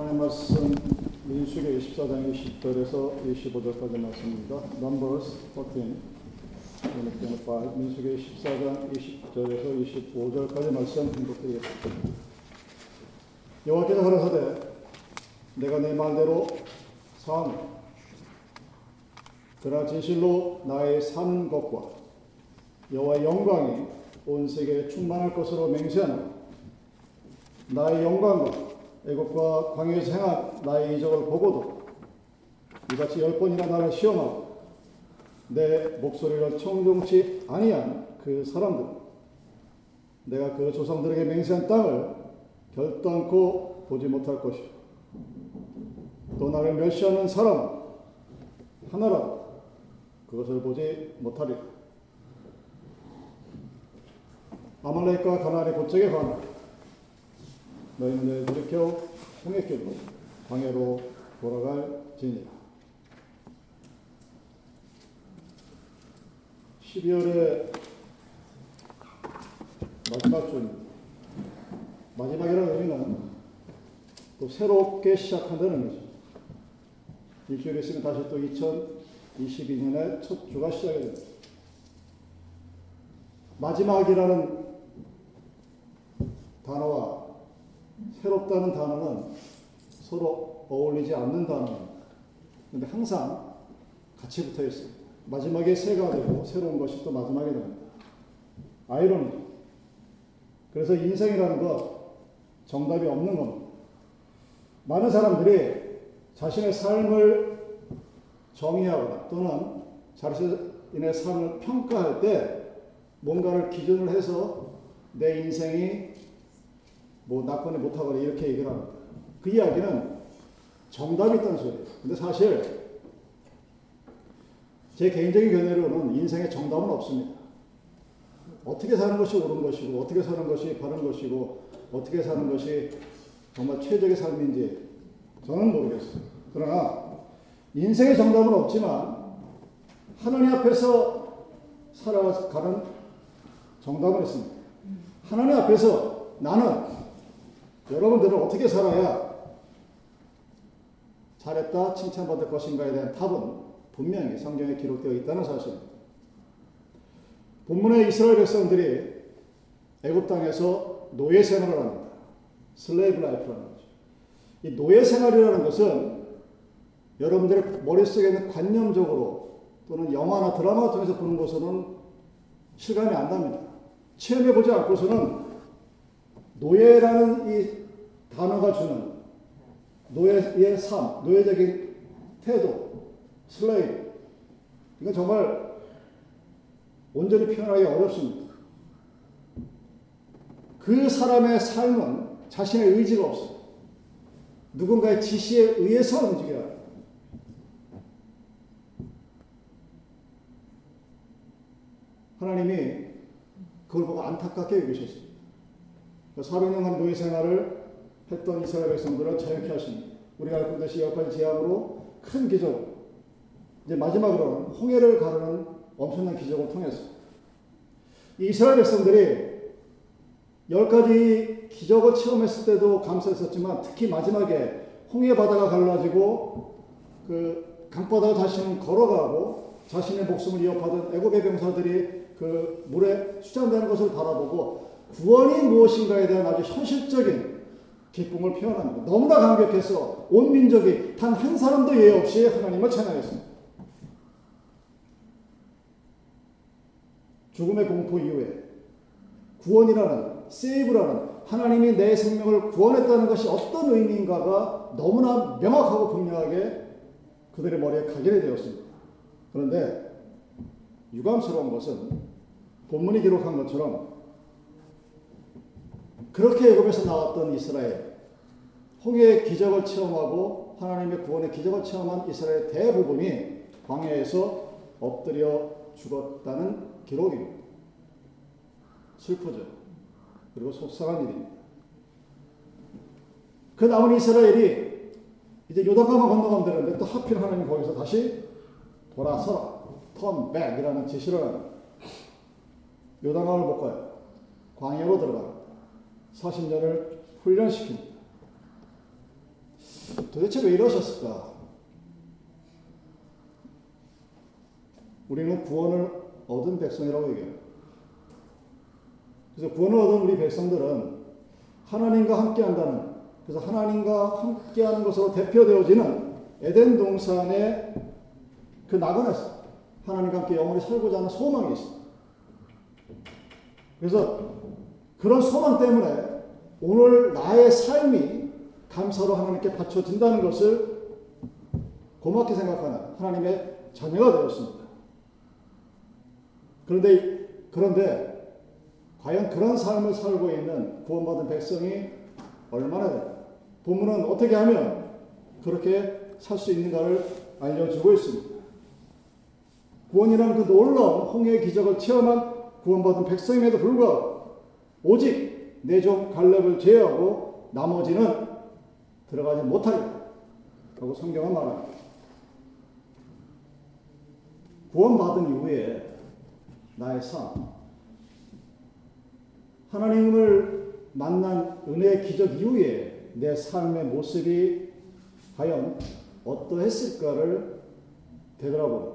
하나님 말씀 민수기 24장 20절에서 25절까지 말씀입니다. Numbers 14, 25, 민수기 14장 20절에서 25절까지 말씀 공독드리겠습니다. 여호와께서 가라사대 내가 내 말대로 사하노 그러나 진실로 나의 산 것과 여호와의 영광이 온 세계에 충만할 것으로 맹세하노 나의 영광과 애국과 광야에서 행한 나의 이적을 보고도 이같이 열 번이나 나를 시험하고 내 목소리를 청종치 아니한 그 사람들 내가 그 조상들에게 맹세한 땅을 결단코 보지 못할 것이고 또 나를 멸시하는 사람 하나라 그것을 보지 못하리라. 아말렉과 가나안의 고책에 관하 너희는 내 돌이켜 홍해길로 광야로 돌아갈 지니라. 12월의 마지막 주입니다. 마지막이라는 의미는 또 새롭게 시작한다는 의미죠. 일주일 있으면 다시 또 2022년의 첫 주가 시작이 됩니다. 마지막이라는 단어와 새롭다는 단어는 서로 어울리지 않는 단어입니다. 근데 항상 같이 붙어 있습니다. 마지막에 새가 되고 새로운 것이 또 마지막에 됩니다. 아이러니. 그래서 인생이라는 것 정답이 없는 겁니다. 많은 사람들이 자신의 삶을 정의하거나 또는 자신의 삶을 평가할 때 뭔가를 기준을 해서 내 인생이 뭐 낙관을 못하거나 이렇게 얘기를 합니다. 그 이야기는 정답이 있다는 소리예요. 근데 사실 제 개인적인 견해로는 인생에 정답은 없습니다. 어떻게 사는 것이 옳은 것이고 어떻게 사는 것이 바른 것이고 어떻게 사는 것이 정말 최적의 삶인지 저는 모르겠어요. 그러나 인생의 정답은 없지만 하나님 앞에서 살아가는 정답은 있습니다. 하나님 앞에서 나는 여러분들은 어떻게 살아야 잘했다, 칭찬받을 것인가에 대한 답은 분명히 성경에 기록되어 있다는 사실입니다. 본문의 이스라엘 백성들이 애굽 땅에서 노예 생활을 합니다. slave life라는 거죠. 이 노예 생활이라는 것은 여러분들의 머릿속에 있는 관념적으로 또는 영화나 드라마 통해서 보는 것으로는 실감이 안 납니다. 체험해 보지 않고서는 노예라는 이 단어가 주는 노예의 삶, 노예적인 태도, slave 이건 정말 온전히 표현하기 어렵습니다. 그 사람의 삶은 자신의 의지가 없어. 누군가의 지시에 의해서 움직여야 합니다. 하나님이 그걸 보고 안타깝게 여기셨습니다. 400년간 노예 생활을 했던 이스라엘 백성들을 자유케 하십니다. 우리가 알고 있듯이 여기까지 제압으로 큰 기적, 이제 마지막으로는 홍해를 가르는 엄청난 기적을 통해서 이스라엘 백성들이 열 가지 기적을 체험했을 때도 감사했었지만 특히 마지막에 홍해 바다가 갈라지고 그 강바다가 다시는 걸어가고 자신의 목숨을 위협하던 애굽의 병사들이 그 물에 수장되는 것을 바라보고 구원이 무엇인가에 대한 아주 현실적인 기쁨을 표현합니다. 너무나 감격해서 온 민족이 단 한 사람도 예외 없이 하나님을 찬양했습니다. 죽음의 공포 이후에 구원이라는 세이브라는 하나님이 내 생명을 구원했다는 것이 어떤 의미인가가 너무나 명확하고 분명하게 그들의 머리에 각인이 되었습니다. 그런데 유감스러운 것은 본문이 기록한 것처럼 그렇게 애굽에서 나왔던 이스라엘, 홍해의 기적을 체험하고 하나님의 구원의 기적을 체험한 이스라엘 대부분이 광야에서 엎드려 죽었다는 기록입니다. 슬프죠. 그리고 속상한 일입니다. 그 남은 이스라엘이 이제 요단강을 건너가면 되는데 또 하필 하나님 거기서 다시 돌아서라. 턴백이라는 지시를. 요단강을 못 가요. 광야로 들어가요. 40년을 훈련시킵니다. 도대체 왜 이러셨을까? 우리는 구원을 얻은 백성이라고 얘기해요. 그래서 구원을 얻은 우리 백성들은 하나님과 함께 한다는, 그래서 하나님과 함께 하는 것으로 대표되어지는 에덴 동산의 그 나그네서 하나님과 함께 영원히 살고자 하는 소망이 있습니다. 그래서 그런 소망 때문에 오늘 나의 삶이 감사로 하나님께 바쳐진다는 것을 고맙게 생각하는 하나님의 자녀가 되었습니다. 그런데, 그런데, 과연 그런 삶을 살고 있는 구원받은 백성이 얼마나 될까? 본문은 어떻게 하면 그렇게 살 수 있는가를 알려주고 있습니다. 구원이라는 그 놀라운 홍해의 기적을 체험한 구원받은 백성임에도 불구하고 오직 내 종 갈렙을 제외하고 나머지는 들어가지 못하리라. 라고 성경은 말합니다. 구원받은 이후에 나의 삶, 하나님을 만난 은혜의 기적 이후에 내 삶의 모습이 과연 어떠했을까를 되돌아보는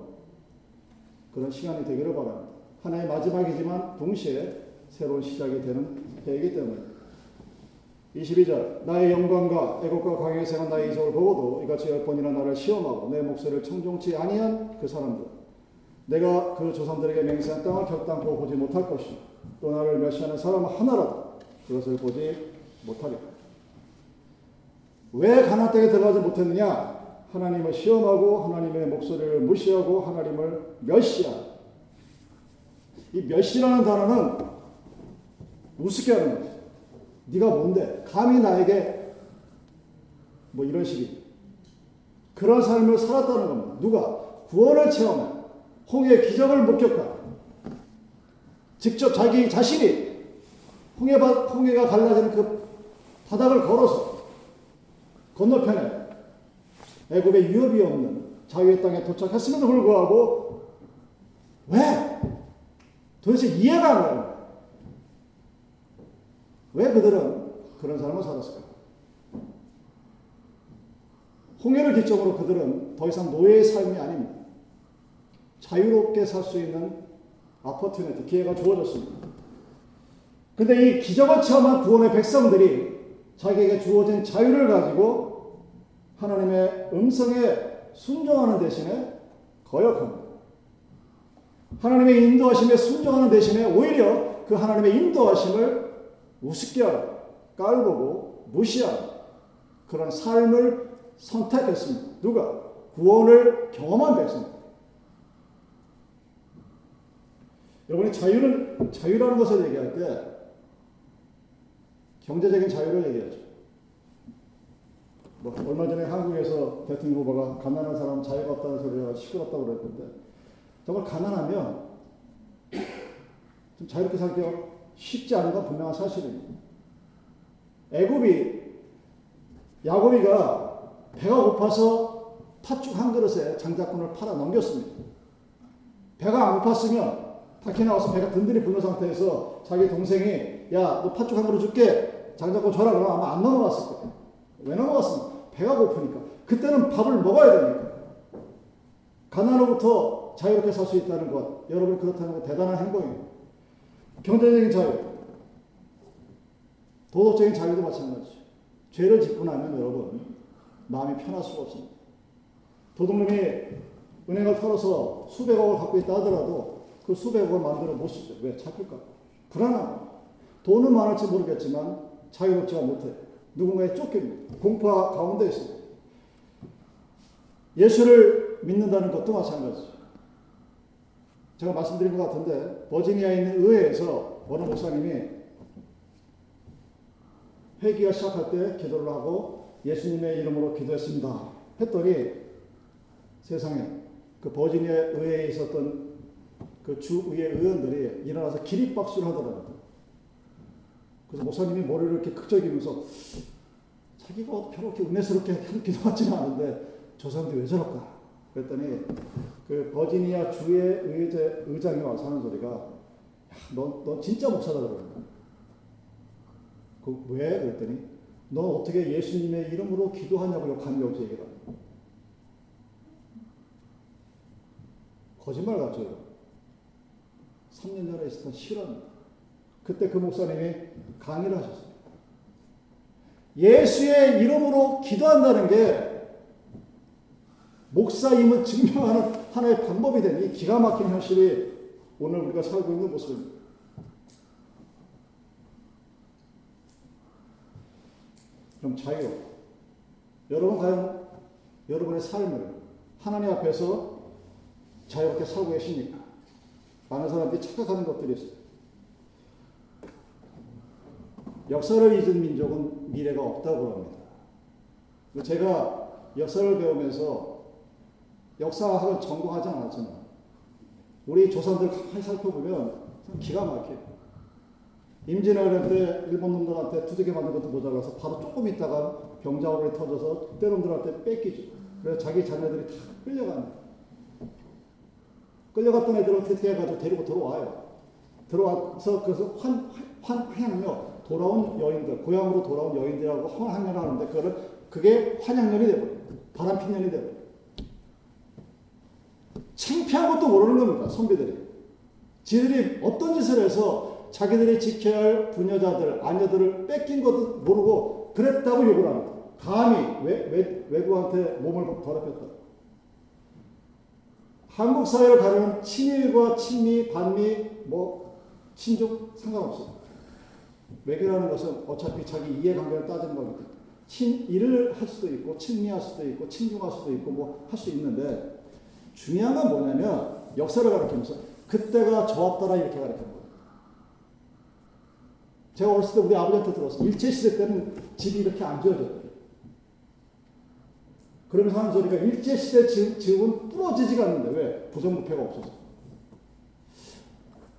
그런 시간이 되기를 바랍니다. 하나의 마지막이지만 동시에 새로운 시작이 되는 해이기 때문에. 22절 나의 영광과 애국과 광야에 생한 나의 이적을 보고도 이같이 열 번이나 나를 시험하고 내 목소리를 청종치 아니한 그 사람들. 내가 그 조상들에게 맹세한 땅을 결단코 보지 못할 것이며 또 나를 멸시하는 사람 하나라도 그것을 보지 못하리라. 왜 가나안 땅에 들어가지 못했느냐? 하나님을 시험하고 하나님의 목소리를 무시하고 하나님을 멸시하고 이 멸시라는 단어는 우습게 하는 거죠. 네가 뭔데? 감히 나에게 뭐 이런 식이 그런 삶을 살았다는 겁니다. 누가 구원을 체험한 홍해의 기적을 목격한 직접 자기 자신이 홍해 홍해가 갈라지는 그 바닥을 걸어서 건너편에 애굽의 위협이 없는 자유의 땅에 도착했음에도 불구하고 왜 도대체 이해가 안 가요. 왜 그들은 그런 삶을 살았을까? 홍해를 기점으로 그들은 더 이상 노예의 삶이 아닙니다. 자유롭게 살 수 있는 아퍼튜니티, 기회가 주어졌습니다. 근데 이 기적을 체험한 구원의 백성들이 자기에게 주어진 자유를 가지고 하나님의 음성에 순종하는 대신에 거역합니다. 하나님의 인도하심에 순종하는 대신에 오히려 그 하나님의 인도하심을 우습게 하고 깔보고 무시하는 그런 삶을 선택했습니다. 누가? 구원을 경험한 백성. 여러분이 자유를, 자유라는 것을 얘기할 때 경제적인 자유를 얘기하죠. 뭐 얼마 전에 한국에서 대통령 후보가 가난한 사람 자유가 없다는 소리가 시끄럽다고 그랬는데 정말 가난하면 좀 자유롭게 살기가 쉽지 않은 건 분명한 사실입니다. 애굽이 야곱이가 배가 고파서 팥죽 한 그릇에 장자권을 팔아 넘겼습니다. 배가 안 고팠으면 타키 나와서 배가 든든히 불른 상태에서 자기 동생이 야 너 팥죽 한 그릇 줄게 장자권 줘라 그러면 아마 안 넘어갔을 거예요. 왜 넘어갔습니까? 배가 고프니까. 그때는 밥을 먹어야 되니까. 가난으로부터 자유롭게 살 수 있다는 것, 여러분 그렇다는 것 대단한 행복입니다. 경제적인 자유, 도덕적인 자유도 마찬가지죠. 죄를 짓고 나면 여러분 마음이 편할 수가 없습니다. 도둑놈이 은행을 털어서 수백억을 갖고 있다 하더라도 그 수백억을 만들어 못 쓰죠. 왜? 잡힐까? 불안하고. 돈은 많을지 모르겠지만 자유롭지가 못해. 누군가에 쫓깁니다. 공포 가운데 있습니다. 예수를 믿는다는 것도 마찬가지죠. 제가 말씀드린 것 같은데 버지니아에 있는 의회에서 어느 목사님이 회기가 시작할 때 기도를 하고 예수님의 이름으로 기도했습니다. 했더니 세상에 그 버지니아 의회에 있었던 그 주의회 의원들이 일어나서 기립박수를 하더라고요. 그래서 목사님이 머리를 이렇게 극적이면서 자기가 별로 그렇게 은혜스럽게 기도하지는 않은데 저 사람들이 왜 저럴까? 그랬더니 그 버지니아 주의 의제, 의장이 와서 하는 소리가 너, 너 진짜 목사다 그러는 그 왜? 그랬더니 너 어떻게 예수님의 이름으로 기도하냐고 욕한 게 없어, 얘기가. 거짓말 같죠, 3년 전에 있었던 실언. 그때 그 목사님이 강의를 하셨어요. 예수의 이름으로 기도한다는 게 목사임을 증명하는 하나의 방법이 되니 기가 막힌 현실이 오늘 우리가 살고 있는 모습입니다. 그럼 자유. 여러분 과연 여러분의 삶을 하나님 앞에서 자유롭게 살고 계십니까? 많은 사람들이 착각하는 것들이 있어요. 역사를 잊은 민족은 미래가 없다고 합니다. 제가 역사를 배우면서 역사학을 전공하지 않았지만 우리 조상들 가만히 살펴보면 기가 막혀요. 임진왜란 때 일본 놈들한테 두들겨 맞는 것도 모자라서 바로 조금 있다가 병자호란이 터져서 그때 놈들한테 뺏기죠. 그래서 자기 자녀들이 다 끌려갑니다. 끌려갔던 애들을 어떻게 해가지고 데리고 들어와요. 들어와서 그래서 환, 환, 환양료, 돌아온 여인들, 고향으로 돌아온 여인들하고 환양을 하는데 그거를 그게 환양년이 되버려요. 바람핀년이 되버려요. 창피한 것도 모르는 겁니다. 선비들이. 지들이 어떤 짓을 해서 자기들이 지켜야 할 부녀자들, 아녀들을 뺏긴 것도 모르고 그랬다고 욕을 합니다. 감히 외, 외, 외국한테 몸을 더럽혔다. 한국 사회를 가르는 친일과 친미, 반미, 뭐 친족 상관없어. 외교라는 것은 어차피 자기 이해관계를 따지는 거니까. 친일을 할 수도 있고 친미할 수도 있고 친중할 수도 있고 뭐 할 수 있는데 중요한 건 뭐냐면 역사를 가르치면서 그때가 좋았더라 이렇게 가르치는 거예요. 제가 어렸을 때 우리 아버지한테 들었어요. 일제시대 때는 집이 이렇게 안 지어졌대요. 그러면서 하는 소리가 일제시대 집은 부러지지가 않는데 왜? 부정부패가 없어서.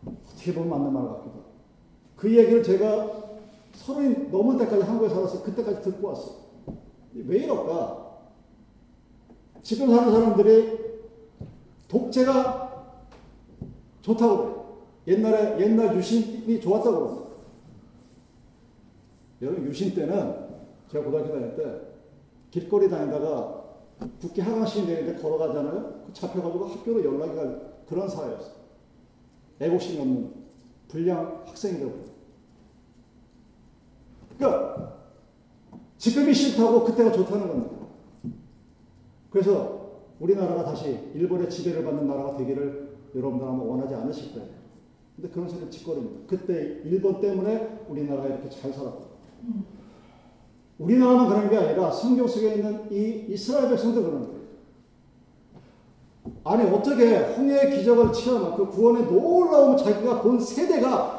어떻게 보면 맞는 말 같기도 하고. 그 얘기를 제가 서른이 넘을 때까지 한국에 살아서 그때까지 듣고 왔어요. 왜 이럴까? 지금 사는 사람들이 독재가 좋다고 그래요. 옛날에, 옛날 유신이 좋았다고 그럽니다. 여러분, 유신 때는 제가 고등학교 다닐 때 길거리 다니다가 국회 하강시이 내리는데 걸어가잖아요. 그 잡혀가지고 학교로 연락이 갈 그런 사회였어요. 애국심이 없는 불량 학생이 되고. 그러니까 지금이 싫다고 그때가 좋다는 겁니다. 그래서 우리나라가 다시 일본의 지배를 받는 나라가 되기를 여러분들 아마 원하지 않으실 거예요. 근데 그런 소리는 짓거립니다. 그때 일본 때문에 우리나라가 이렇게 잘 살았고. 우리나라만 그런 게 아니라 성경 속에 있는 이 이스라엘 백성도 그런 거예요. 아니 어떻게 홍해의 기적을 체험한 그 구원의 놀라운 자기가 본 세대가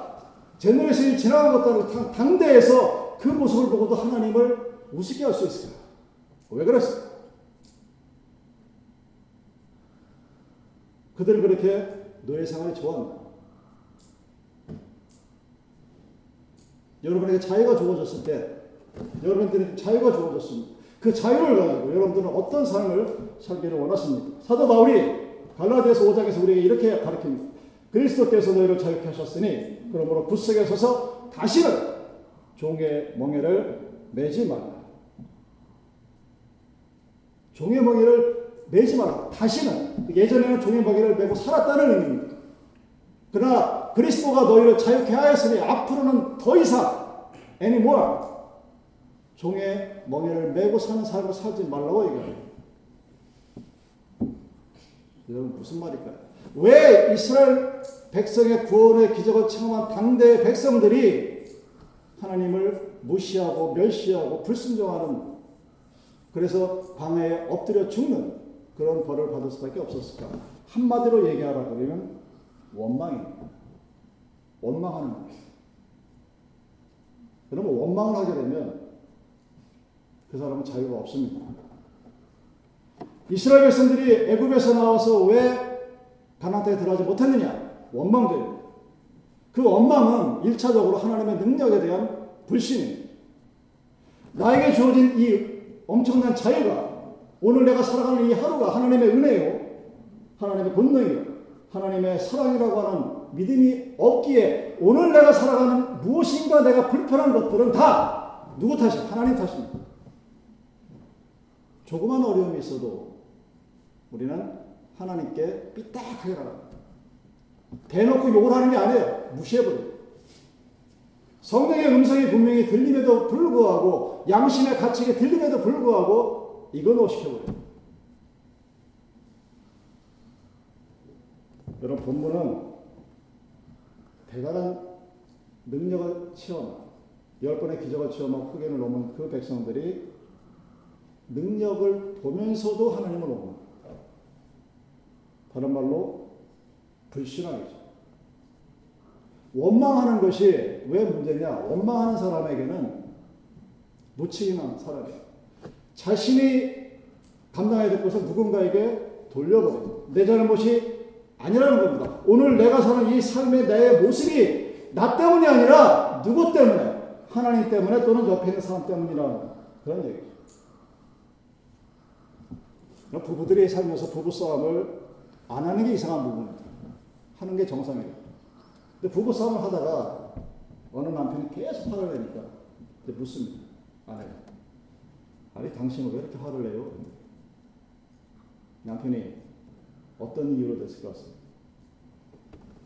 generation이 지나간 것들을 당대에서 그 모습을 보고도 하나님을 우습게 할 수 있을까? 왜 그랬을까? 그들은 그렇게 노예 생활이 좋았나? 여러분에게 자유가 주어졌을 때 여러분들이 자유가 주어졌습니다. 그 자유를 가지고 여러분들은 어떤 삶을 살기를 원하십니까? 사도 바울이 갈라디아서 5장에서 우리에게 이렇게 가르칩니다. 그리스도께서 너희를 자유케 하셨으니 그러므로 굳세게 서서 다시는 종의 멍에를 매지 말라. 종의 멍에를 매지 마라. 다시는 예전에는 종의 멍에를 매고 살았다는 의미입니다. 그러나 그리스도가 너희를 자유케 하였으니 앞으로는 더 이상 anymore 종의 멍에를 메고 사는 삶을 살지 말라고 얘기합니다. 여러분 무슨 말일까요? 왜 이스라엘 백성의 구원의 기적을 체험한 당대의 백성들이 하나님을 무시하고 멸시하고 불순종하는 그래서 방해에 엎드려 죽는 그런 벌을 받을 수밖에 없었을까? 한마디로 얘기하라 그러면 원망입니다. 원망하는 거예요. 그러면 원망을 하게 되면 그 사람은 자유가 없습니다. 이스라엘 백성들이 애굽에서 나와서 왜 가나안 땅에 들어가지 못했느냐? 원망죄입니다. 그 원망은 1차적으로 하나님의 능력에 대한 불신입니다. 나에게 주어진 이 엄청난 자유가 오늘 내가 살아가는 이 하루가 하나님의 은혜요. 하나님의 본능이요. 하나님의 사랑이라고 하는 믿음이 없기에 오늘 내가 살아가는 무엇인가 내가 불편한 것들은 다 누구 탓이? 하나님 탓입니다. 조그만 어려움이 있어도 우리는 하나님께 삐딱하게 나갑니다. 대놓고 욕을 하는 게 아니에요. 무시해버려요. 성령의 음성이 분명히 들림에도 불구하고 양심의 가책이 들림에도 불구하고 이걸 시켜버려요. 여러분 본문은 대단한 능력을 체험한 열 번의 기적을 체험하고 흑연을 넘은 그 백성들이 능력을 보면서도 하나님을 옹호합니다. 다른 말로 불신앙이죠. 원망하는 것이 왜 문제냐? 원망하는 사람에게는 무책임한 사람이에요. 자신이 감당해야 될 것을 누군가에게 돌려버립니다. 내 잘못이 아니라는 겁니다. 오늘 내가 사는 이 삶의 내 모습이 나 때문이 아니라 누구 때문에? 하나님 때문에 또는 옆에 있는 사람 때문이라는 그런 얘기죠. 부부들이 살면서 부부싸움을 안 하는 게 이상한 부분입니다. 하는 게 정상이에요. 근데 부부싸움을 하다가 어느 남편이 계속 화를 내니까 묻습니다. 아내가. 아니, 당신은 왜 이렇게 화를 내요? 남편이 어떤 이유로 됐을 것 같습니다.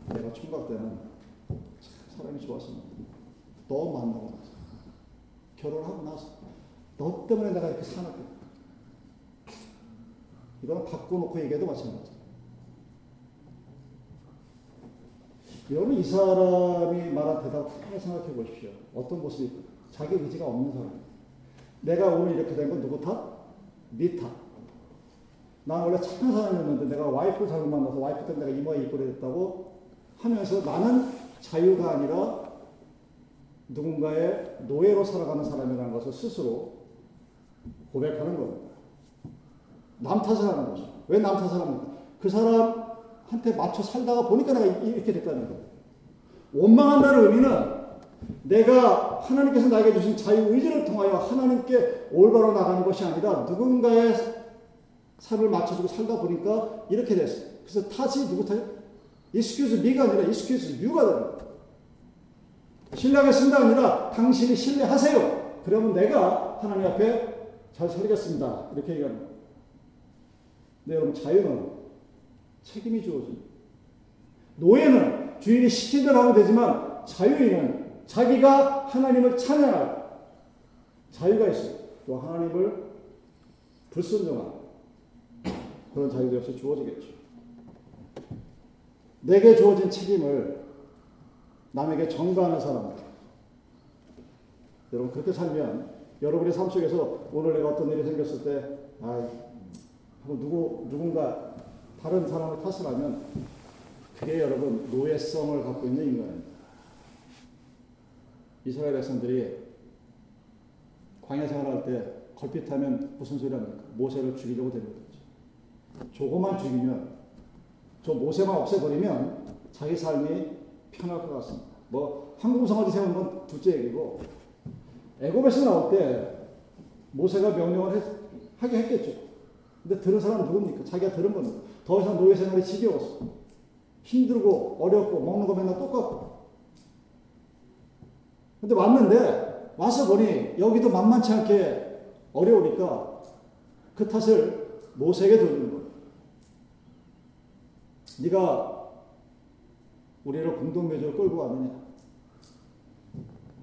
내가 총각 때는 사람이 좋았습니다. 너 만나고 나서 결혼하고 나서 너 때문에 내가 이렇게 사놨거든. 이거는 바꿔놓고 얘기해도 마찬가지. 여러분 이 사람이 말한 대답 잘 생각해 보십시오. 어떤 모습이 자기 의지가 없는 사람. 내가 오늘 이렇게 된 건 누구 탓? 네 탓. 난 원래 착한 사람이었는데 내가 와이프를 잘못 만나서 와이프 때문에 내가 이모가 이꼴이 됐다고 하면서 나는 자유가 아니라 누군가의 노예로 살아가는 사람이라는 것을 스스로 고백하는 겁니다. 남 탓을 하는 거죠. 왜 남 탓을 합니까? 그 사람한테 맞춰 살다가 보니까 내가 이렇게 됐다는 거예요. 원망한다는 의미는 내가 하나님께서 나에게 주신 자유 의지를 통하여 하나님께 올바로 나가는 것이 아니라 누군가의 삶을 맞춰주고 살다 보니까 이렇게 됐어요. 그래서 탓이 누구 탓이에요? excuse me가 아니라 excuse you가 되는 거예요. 신뢰하겠습니다 아니라 당신이 신뢰하세요. 그러면 내가 하나님 앞에 잘 살겠습니다. 이렇게 얘기하는 거예요. 근데 여러분 자유는 책임이 주어집니다. 노예는 주인이 시킨 대로 하면 되지만 자유인은 자기가 하나님을 찬양할 자유가 있어요. 또 하나님을 불순종한 그런 자유도 역시 주어지겠죠. 내게 주어진 책임을 남에게 전가하는 사람. 여러분 그렇게 살면 여러분의 삶 속에서 오늘 내가 어떤 일이 생겼을 때, 아, 누구 누군가 다른 사람을 탓을 하면 그게 여러분 노예성을 갖고 있는 인간입니다. 이스라엘 백성들이 광야 생활할 때 걸핏하면 무슨 소리 합니까? 모세를 죽이려고 되는 거죠. 조금만 죽이면 저 모세만 없애버리면 자기 삶이 편할 것 같습니다. 뭐 황금성아지 세우는 건 둘째 얘기고 애굽에서 나올 때 모세가 명령을 했, 하게 했겠죠. 근데 들은 사람은 누굽니까? 자기가 들은 겁니다. 더 이상 노예 생활이 지겨웠어. 힘들고 어렵고 먹는 거 맨날 똑같고. 근데 왔는데 와서 보니 여기도 만만치 않게 어려우니까 그 탓을 모세에게 돌리는 거예요. 네가 우리를 공동묘지로 끌고 왔느냐?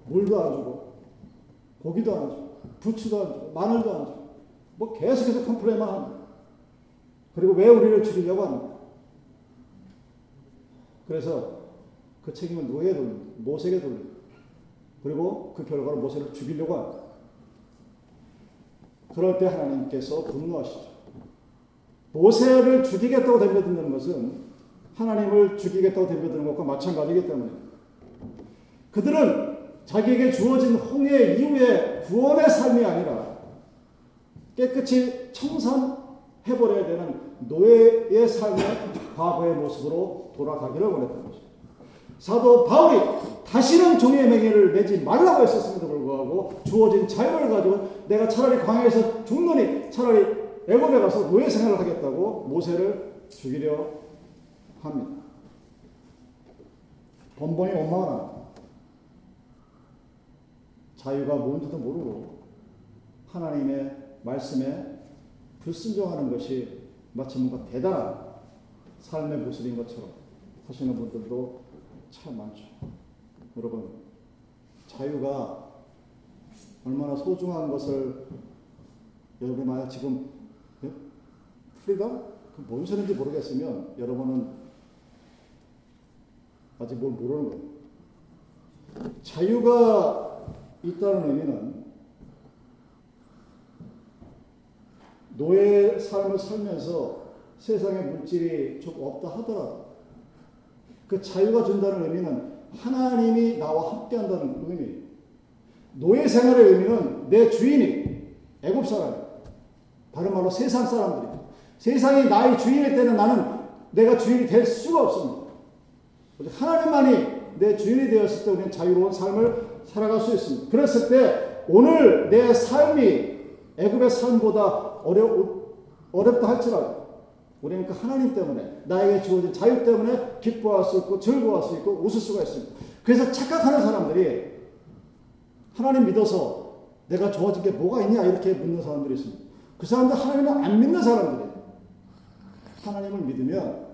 물도 안 주고 고기도 안 주고 부추도 안 주고 마늘도 안 주고 뭐 계속해서 complain만 합니다. 그리고 왜 우리를 죽이려고 합니까? 그래서 그 책임을 누구에게 돌립니다. 모세에게 돌립니다. 그리고 그 결과로 모세를 죽이려고 합니다. 그럴 때 하나님께서 분노하시죠. 모세를 죽이겠다고 덤벼드는 것은 하나님을 죽이겠다고 덤벼드는 것과 마찬가지이기 때문에 그들은 자기에게 주어진 홍해 이후의 구원의 삶이 아니라 깨끗이 청산해버려야 되는 노예의 삶의 과거의 모습으로 돌아가기를 원했던 것입니다. 사도 바울이 다시는 종의 맹해를 매지 말라고 했었음에도 불구하고 주어진 자유를 가지고 내가 차라리 광야에서 죽느니 차라리 애굽에 가서 노예 생활을 하겠다고 모세를 죽이려 합니다. 번번이 원망을. 자유가 뭔지도 모르고 하나님의 말씀에 불순종하는 것이 마치 뭔가 대단한 삶의 모습인 것처럼 하시는 분들도 참 많죠. 여러분, 자유가 얼마나 소중한 것을 여러분이 만약 지금 freedom? 뭔 소리인지 모르겠으면 여러분은 아직 뭘 모르는 거예요. 자유가 있다는 의미는 노예 삶을 살면서 세상에 물질이 좀 없다 하더라도 그 자유가 준다는 의미는 하나님이 나와 함께 한다는 의미. 노예 생활의 의미는 내 주인이 애굽 사람, 다른 말로 세상 사람들이 세상이 나의 주인일 때는 나는 내가 주인이 될 수가 없습니다. 하나님만이 내 주인이 되었을 때 우리는 자유로운 삶을 살아갈 수 있습니다. 그랬을 때 오늘 내 삶이 애굽의 삶보다 어려 어렵다 할지라도 우리는 그 하나님 때문에 나에게 주어진 자유 때문에 기뻐할 수 있고 즐거워할 수 있고 웃을 수가 있습니다. 그래서 착각하는 사람들이 하나님 믿어서 내가 좋아진 게 뭐가 있냐 이렇게 묻는 사람들이 있습니다. 그 사람들 하나님을 안 믿는 사람들이 하나님을 믿으면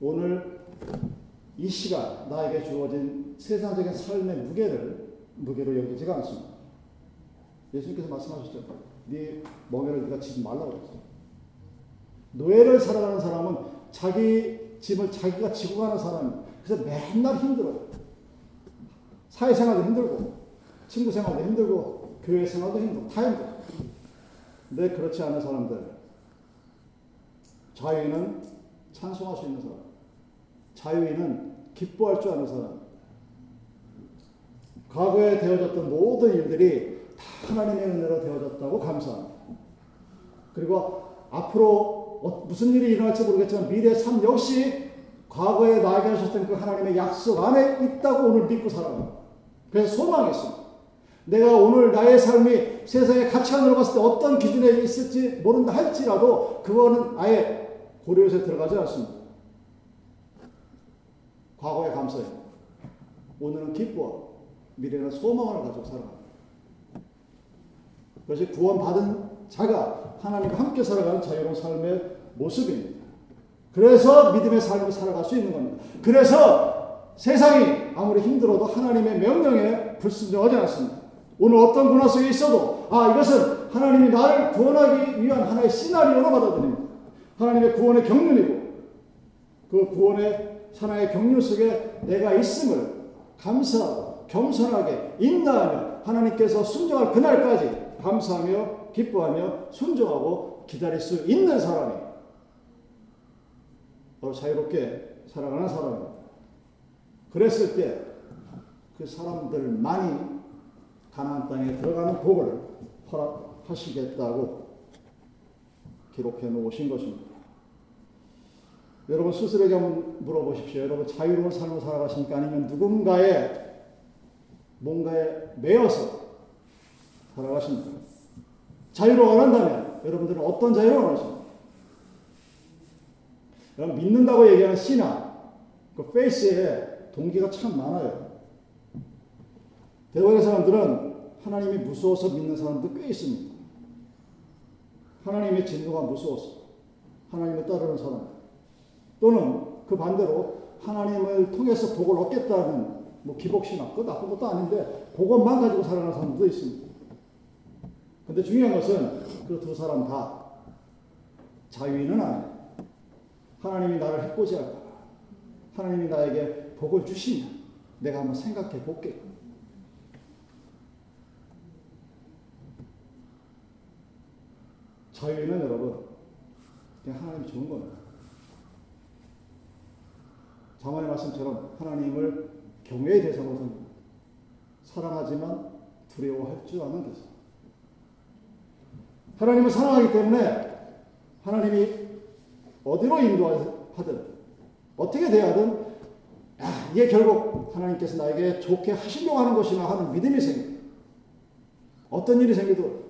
오늘 이 시간 나에게 주어진 세상적인 삶의 무게를 무게로 여기지가 않습니다. 예수님께서 말씀하셨죠. 네 멍에를 네가 지지 말라고 그랬어요. 노예를 살아가는 사람은 자기 짐을 자기가 지고 가는 사람이에요. 그래서 맨날 힘들어요. 사회생활도 힘들고 친구 생활도 힘들고 교회 생활도 힘들고 다 힘들어. 근데 그렇지 않은 사람들 자유인은 찬송할 수 있는 사람 자유인은 기뻐할 줄 아는 사람 과거에 되어졌던 모든 일들이 다 하나님의 은혜로 되어졌다고 감사합니다. 그리고 앞으로 어, 무슨 일이 일어날지 모르겠지만 미래의 삶 역시 과거에 나에게 하셨던 그 하나님의 약속 안에 있다고 오늘 믿고 살아갑니다. 그래서 소망이 있습니다. 내가 오늘 나의 삶이 세상에 같이 안으로 갔을 때 어떤 기준에 있을지 모른다 할지라도 그거는 아예 고려해서 들어가지 않습니다. 과거에 감사해. 오늘은 기뻐. 미래는 소망을 가지고 살아갑니다. 그것이 구원받은 자가 하나님과 함께 살아가는 자유로운 삶의 모습입니다. 그래서 믿음의 삶을 살아갈 수 있는 겁니다. 그래서 세상이 아무리 힘들어도 하나님의 명령에 불순종하지 않습니다. 오늘 어떤 고난 속에 있어도 아 이것은 하나님이 나를 구원하기 위한 하나의 시나리오로 받아들입니다. 하나님의 구원의 경륜이고 그 구원의 하나의 경륜 속에 내가 있음을 감사하고 겸손하게 인나하며 하나님께서 순종할 그날까지 감사하며 기뻐하며 순종하고 기다릴 수 있는 사람이 바로 자유롭게 살아가는 사람입니다. 그랬을 때 그 사람들만이 가나안 땅에 들어가는 복을 허락하시겠다고 기록해 놓으신 것입니다. 여러분 스스로에게 물어보십시오. 여러분 자유로운 삶을 살아가십니까? 아니면 누군가의 뭔가에 매여서 살아가십니까? 자유로 원한다면 여러분들은 어떤 자유를 원하십니까? 여러분 믿는다고 얘기하는 신앙, 그 페이스에 동기가 참 많아요. 대부분의 사람들은 하나님이 무서워서 믿는 사람도 꽤 있습니다. 하나님의 진노가 무서워서 하나님을 따르는 사람 또는 그 반대로 하나님을 통해서 복을 얻겠다는 뭐 기복신앙 그 나쁜 것도 아닌데 그것만 가지고 살아가는 사람도 있습니다. 근데 중요한 것은 그 두 사람 다 자유인은 아니에요. 하나님이 나를 해코지 할까? 하나님이 나에게 복을 주시냐? 내가 한번 생각해 볼게. 자유인은 여러분, 그냥 하나님 좋은 겁니다. 자만의 말씀처럼 하나님을 경외의 대상으로 섭니다. 사랑하지만 두려워할 줄 아는 대상. 하나님을 사랑하기 때문에 하나님이 어디로 인도하든 어떻게 대하든 야, 이게 결국 하나님께서 나에게 좋게 하시려고 하는 것이나 하는 믿음이 생깁니다. 어떤 일이 생기도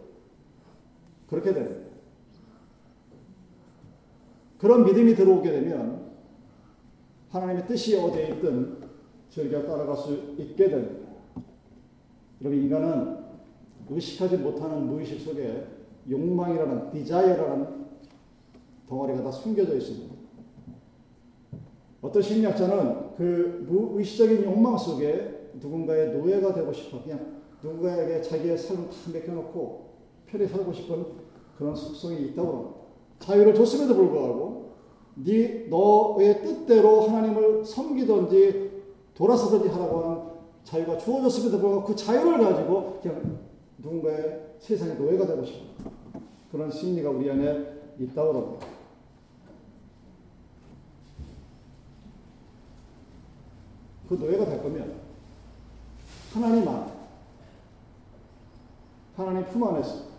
그렇게 됩니다. 그런 믿음이 들어오게 되면 하나님의 뜻이 어디에 있든 즐겨 따라갈 수 있게 됩니다. 여러분 인간은 의식하지 못하는 무의식 속에 욕망이라는 desire라는 덩어리가 다 숨겨져 있습니다. 어떤 심리학자는 그 무의식적인 욕망 속에 누군가의 노예가 되고 싶어 그냥 누군가에게 자기의 삶을 다 맡겨놓고 편히 살고 싶은 그런 속성이 있다고 합니다. 자유를 줬음에도 불구하고 네 너의 뜻대로 하나님을 섬기든지 돌아서든지 하라고 하는 자유가 주어졌음에도 불구하고 그 자유를 가지고 그냥 누군가의 세상의 노예가 되고 싶은 그런 심리가 우리 안에 있다고 합니다. 그 노예가 될 거면 하나님 안 하나님 품 안에서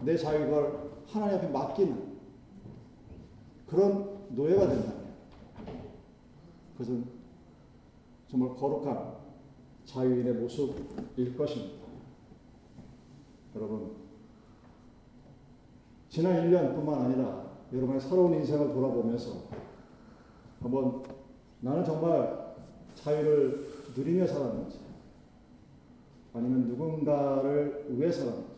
내 자유를 하나님 앞에 맡기는 그런 노예가 된다면 그것은 정말 거룩한 자유인의 모습일 것입니다. 여러분, 지난 1년뿐만 아니라 여러분의 살아온 인생을 돌아보면서 한번 나는 정말 자유를 누리며 살았는지 아니면 누군가를 위해 살았는지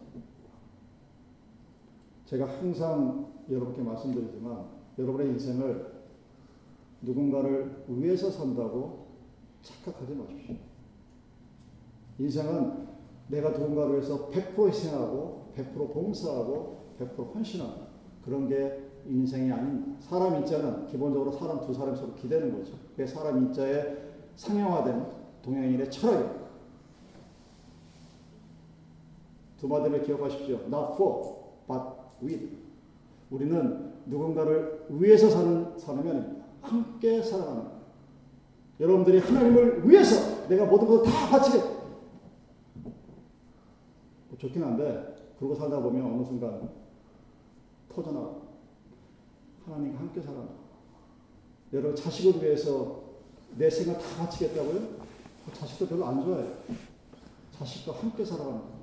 제가 항상 여러분께 말씀드리지만 여러분의 인생을 누군가를 위해서 산다고 착각하지 마십시오. 인생은 내가 누군가를 위해서 100% 희생하고 100% 봉사하고 100% 헌신하는 그런 게 인생이 아닌 사람 인자는 기본적으로 사람 두 사람이 서로 기대는 거죠. 그게 사람 인자의 상형화된 동양인의 철학입니다. 두 마디를 기억하십시오. Not for, but with. 우리는 누군가를 위해서 사는 사람이 아닙니다. 함께 살아가는. 여러분들이 하나님을 위해서 내가 모든 것을 다 바치겠다. 뭐 좋긴 한데 그러고 살다 보면 어느 순간 터져나가. 하나님과 함께 살아가. 여러분 자식을 위해서 내 생각 다 바치겠다고요? 그 자식도 별로 안 좋아해요. 자식과 함께 거예요.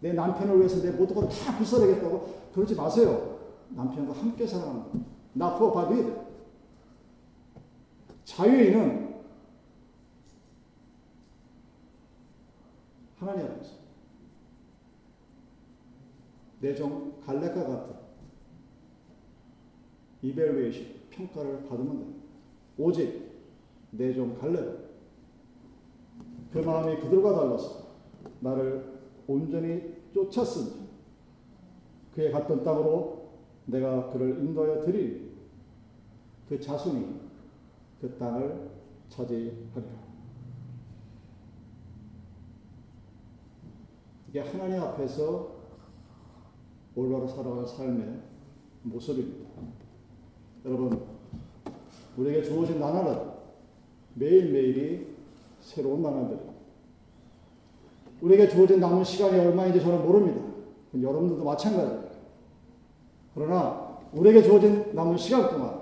내 남편을 위해서 내 모든 것을 다 불사르겠다고 그러지 마세요. 남편과 함께. Not for but with. 자유인은 하나님 앞에서 내종 갈래과 같은 이벨루에이션 평가를 받으면 됩니다. 오직 내종 갈래로 그 마음이 그들과 달라서 나를 온전히 쫓았으니 그의 갔던 땅으로 내가 그를 인도하여 드리니 그 자손이 그 땅을 차지하리라. 이게 하나님 앞에서 올바로 살아가는 삶의 모습입니다. 여러분, 우리에게 주어진 나날은 매일매일이 새로운 나날들입니다. 우리에게 주어진 남은 시간이 얼마인지 저는 모릅니다. 여러분들도 마찬가지입니다. 그러나 우리에게 주어진 남은 시간 동안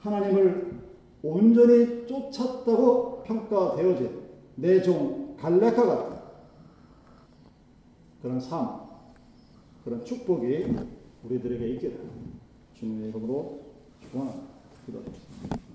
하나님을 온전히 쫓았다고 평가되어진 내 종 갈레카 같은 그런 삶, 그런 축복이 우리들에게 있기를 주님의 이름으로 축원합니다. 기도하겠습니다.